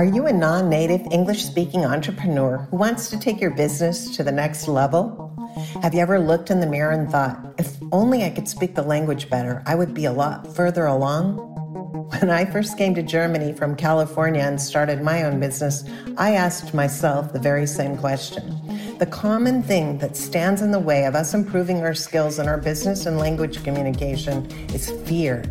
Are you a non native English speaking entrepreneur who wants to take your business to the next level? Have you ever looked in the mirror and thought, if only I could speak the language better, I would be a lot further along? When I first came to Germany from California and started my own business, I asked myself the very same question. The common thing that stands in the way of us improving our skills in our business and language communication is fear.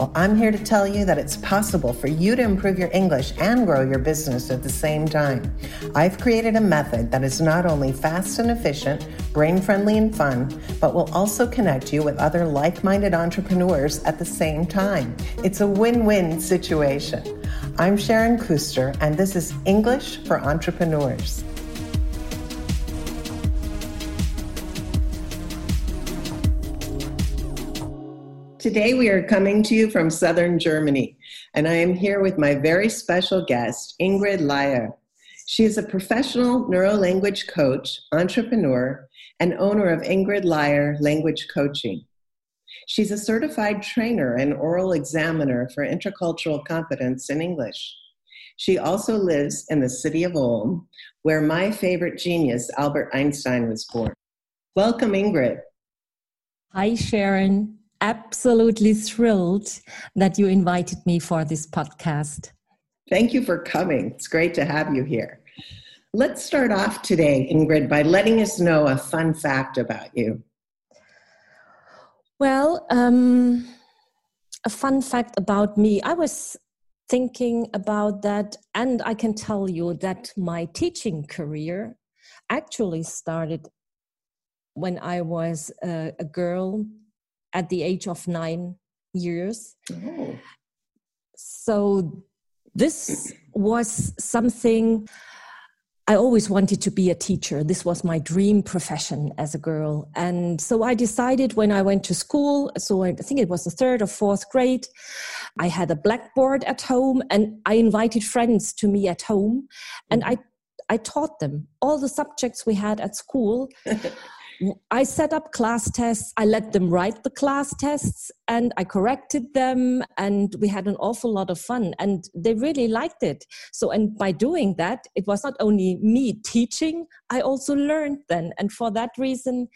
Well, I'm here to tell you that it's possible for you to improve your English and grow your business at the same time. I've created a method that is not only fast and efficient, brain friendly and fun, but will also connect you with other like minded entrepreneurs at the same time. It's a win win situation. I'm Sharon Kuster, and this is English for Entrepreneurs. Today, we are coming to you from southern Germany, and I am here with my very special guest, Ingrid Layer. She is a professional neurolanguage coach, entrepreneur, and owner of Ingrid Layer Language Coaching. She's a certified trainer and oral examiner for intercultural competence in English. She also lives in the city of Ulm, where my favorite genius, Albert Einstein, was born. Welcome, Ingrid. Hi, Sharon absolutely thrilled that you invited me for this podcast. Thank you for coming. It's great to have you here. Let's start off today, Ingrid, by letting us know a fun fact about you. Well, um, a fun fact about me. I was thinking about that, and I can tell you that my teaching career actually started when I was a, a girl at the age of nine years. Oh. So this was something I always wanted to be a teacher. This was my dream profession as a girl. And so I decided when I went to school, so I think it was the third or fourth grade, I had a blackboard at home and I invited friends to me at home and mm-hmm. I I taught them all the subjects we had at school I set up class tests. I let them write the class tests and I corrected them. And we had an awful lot of fun. And they really liked it. So, and by doing that, it was not only me teaching, I also learned then. And for that reason,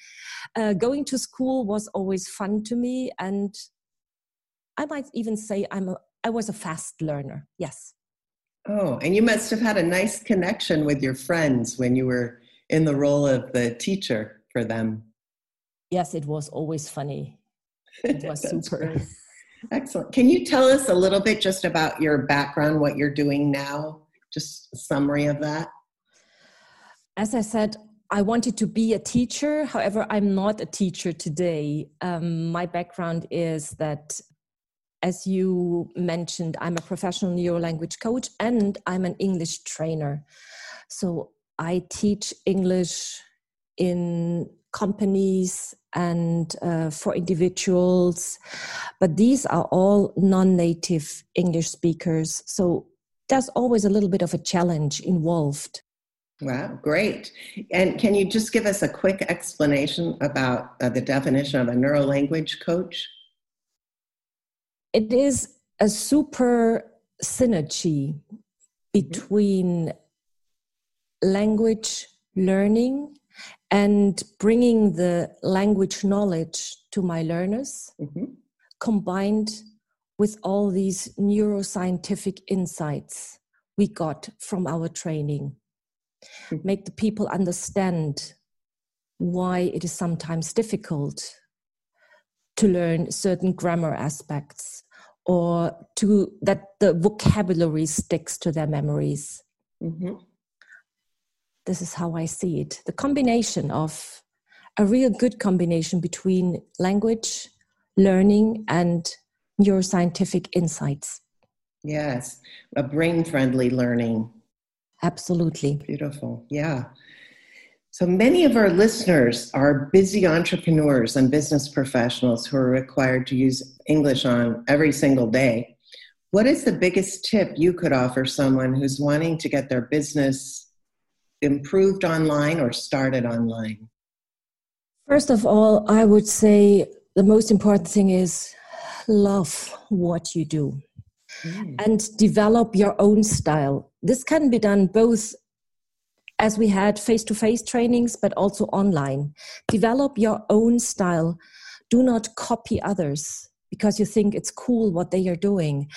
uh, going to school was always fun to me. And I might even say I'm a, I was a fast learner. Yes. Oh, and you must have had a nice connection with your friends when you were in the role of the teacher for them? Yes, it was always funny. It was super. Great. Excellent. Can you tell us a little bit just about your background, what you're doing now? Just a summary of that. As I said, I wanted to be a teacher. However, I'm not a teacher today. Um, my background is that, as you mentioned, I'm a professional neuro language coach and I'm an English trainer. So I teach English in companies and uh, for individuals, but these are all non native English speakers. So there's always a little bit of a challenge involved. Wow, great. And can you just give us a quick explanation about uh, the definition of a neurolanguage coach? It is a super synergy between language learning and bringing the language knowledge to my learners mm-hmm. combined with all these neuroscientific insights we got from our training mm-hmm. make the people understand why it is sometimes difficult to learn certain grammar aspects or to that the vocabulary sticks to their memories mm-hmm this is how I see it. The combination of a real good combination between language, learning, and neuroscientific insights. Yes, a brain friendly learning. Absolutely. Beautiful. Yeah. So many of our listeners are busy entrepreneurs and business professionals who are required to use English on every single day. What is the biggest tip you could offer someone who's wanting to get their business improved online or started online? First of all, I would say the most important thing is love what you do mm. and develop your own style. this can be done both as we had face to face trainings, but also online. Develop your own style. Do not copy others because you think it's cool what they are doing.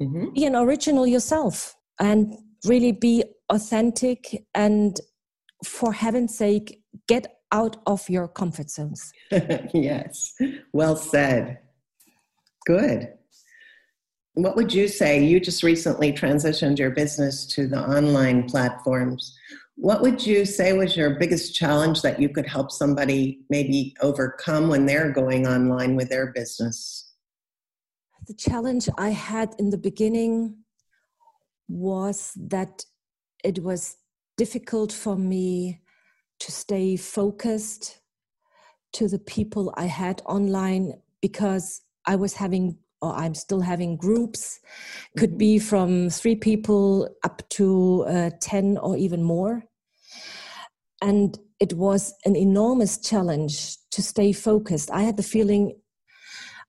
Mm-hmm. Be an original yourself and really be authentic and for heaven's sake, get out of your comfort zones. yes, well said. Good. What would you say? You just recently transitioned your business to the online platforms. What would you say was your biggest challenge that you could help somebody maybe overcome when they're going online with their business? The challenge I had in the beginning was that it was difficult for me to stay focused to the people I had online because I was having or I'm still having groups, could mm-hmm. be from three people up to uh, 10 or even more. And it was an enormous challenge to stay focused. I had the feeling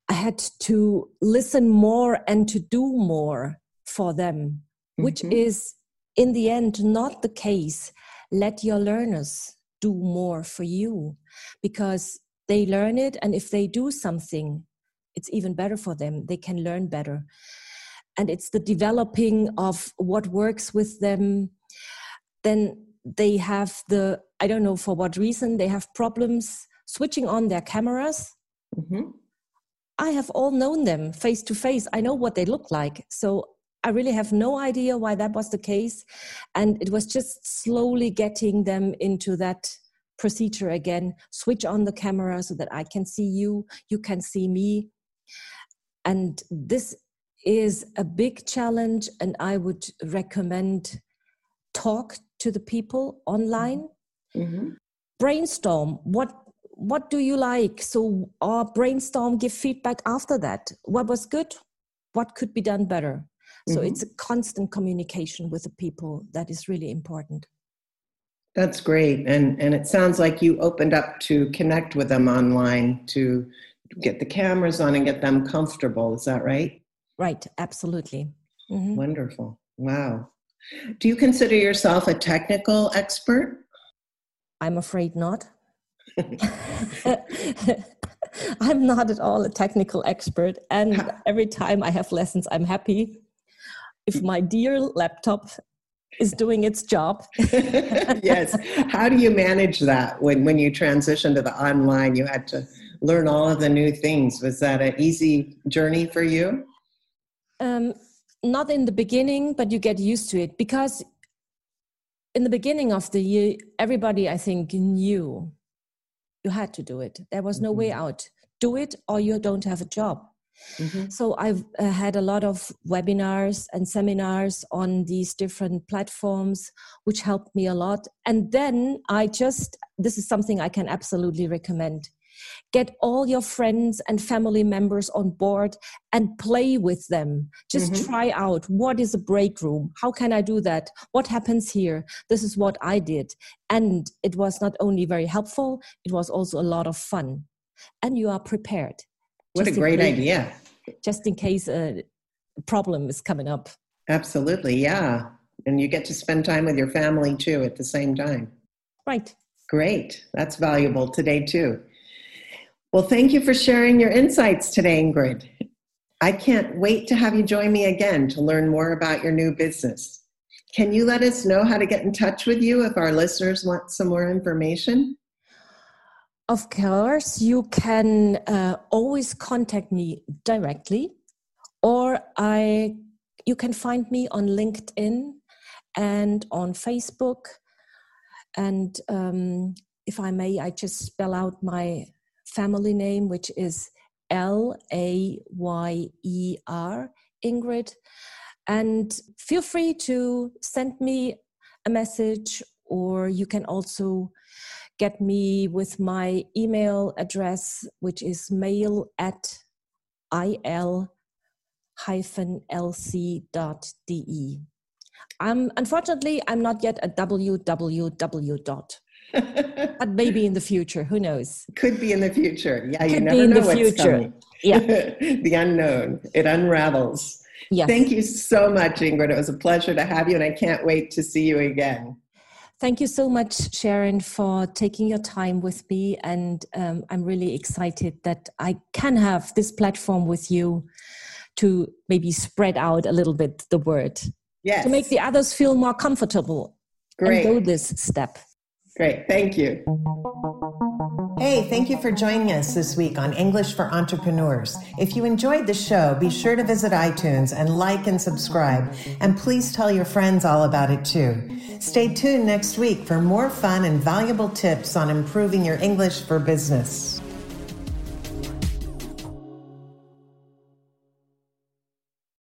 I had to listen more and to do more for them, mm-hmm. which is in the end not the case. Let your learners do more for you because they learn it and if they do something it's even better for them they can learn better and it's the developing of what works with them then they have the i don't know for what reason they have problems switching on their cameras mm-hmm. i have all known them face to face i know what they look like so I really have no idea why that was the case. And it was just slowly getting them into that procedure again. Switch on the camera so that I can see you, you can see me. And this is a big challenge, and I would recommend talk to the people online. Mm-hmm. Brainstorm what what do you like so or brainstorm give feedback after that what was good what could be done better so mm-hmm. it's a constant communication with the people that is really important. That's great. And and it sounds like you opened up to connect with them online to get the cameras on and get them comfortable. Is that right? Right, absolutely. Mm-hmm. Wonderful. Wow. Do you consider yourself a technical expert? I'm afraid not. I'm not at all a technical expert. And every time I have lessons, I'm happy if my dear laptop is doing its job. yes. How do you manage that when, when you transition to the online? You had to learn all of the new things. Was that an easy journey for you? Um, not in the beginning, but you get used to it because in the beginning of the year, everybody, I think, knew you had to do it. There was no mm-hmm. way out. Do it or you don't have a job. Mm-hmm. So I've uh, had a lot of webinars and seminars on these different platforms, which helped me a lot. And then I just, this is something I can absolutely recommend. Get all your friends and family members on board and play with them. Just mm-hmm. try out what is a break room? How can I do that? What happens here? This is what I did. And it was not only very helpful, it was also a lot of fun. And you are prepared what a great case, idea. Just in case a problem is coming up. Absolutely, yeah. And you get to spend time with your family too at the same time. Right. Great. That's valuable today too. Well, thank you for sharing your insights today, Ingrid. I can't wait to have you join me again to learn more about your new business. Can you let us know how to get in touch with you if our listeners want some more information? Of course, you can uh, always contact me directly, or I you can find me on LinkedIn and on Facebook. And um, if I may, I just spell out my family name, which is L A Y E R, Ingrid. And feel free to send me a message, or you can also get me with my email address, which is mail at il lc.de. Um, unfortunately, I'm not yet a www dot. but maybe in the future, who knows? Could be in the future. Yeah, Could you never know what's future. coming. Yeah, the unknown. It unravels. Yes. Thank you so much, Ingrid. It was a pleasure to have you, and I can't wait to see you again. Thank you so much, Sharon, for taking your time with me. And um, I'm really excited that I can have this platform with you to maybe spread out a little bit the word. Yes. To make the others feel more comfortable. Great. And go this step. Great. Thank you. Hey, thank you for joining us this week on English for Entrepreneurs. If you enjoyed the show, be sure to visit iTunes and like and subscribe. And please tell your friends all about it too. Stay tuned next week for more fun and valuable tips on improving your English for business.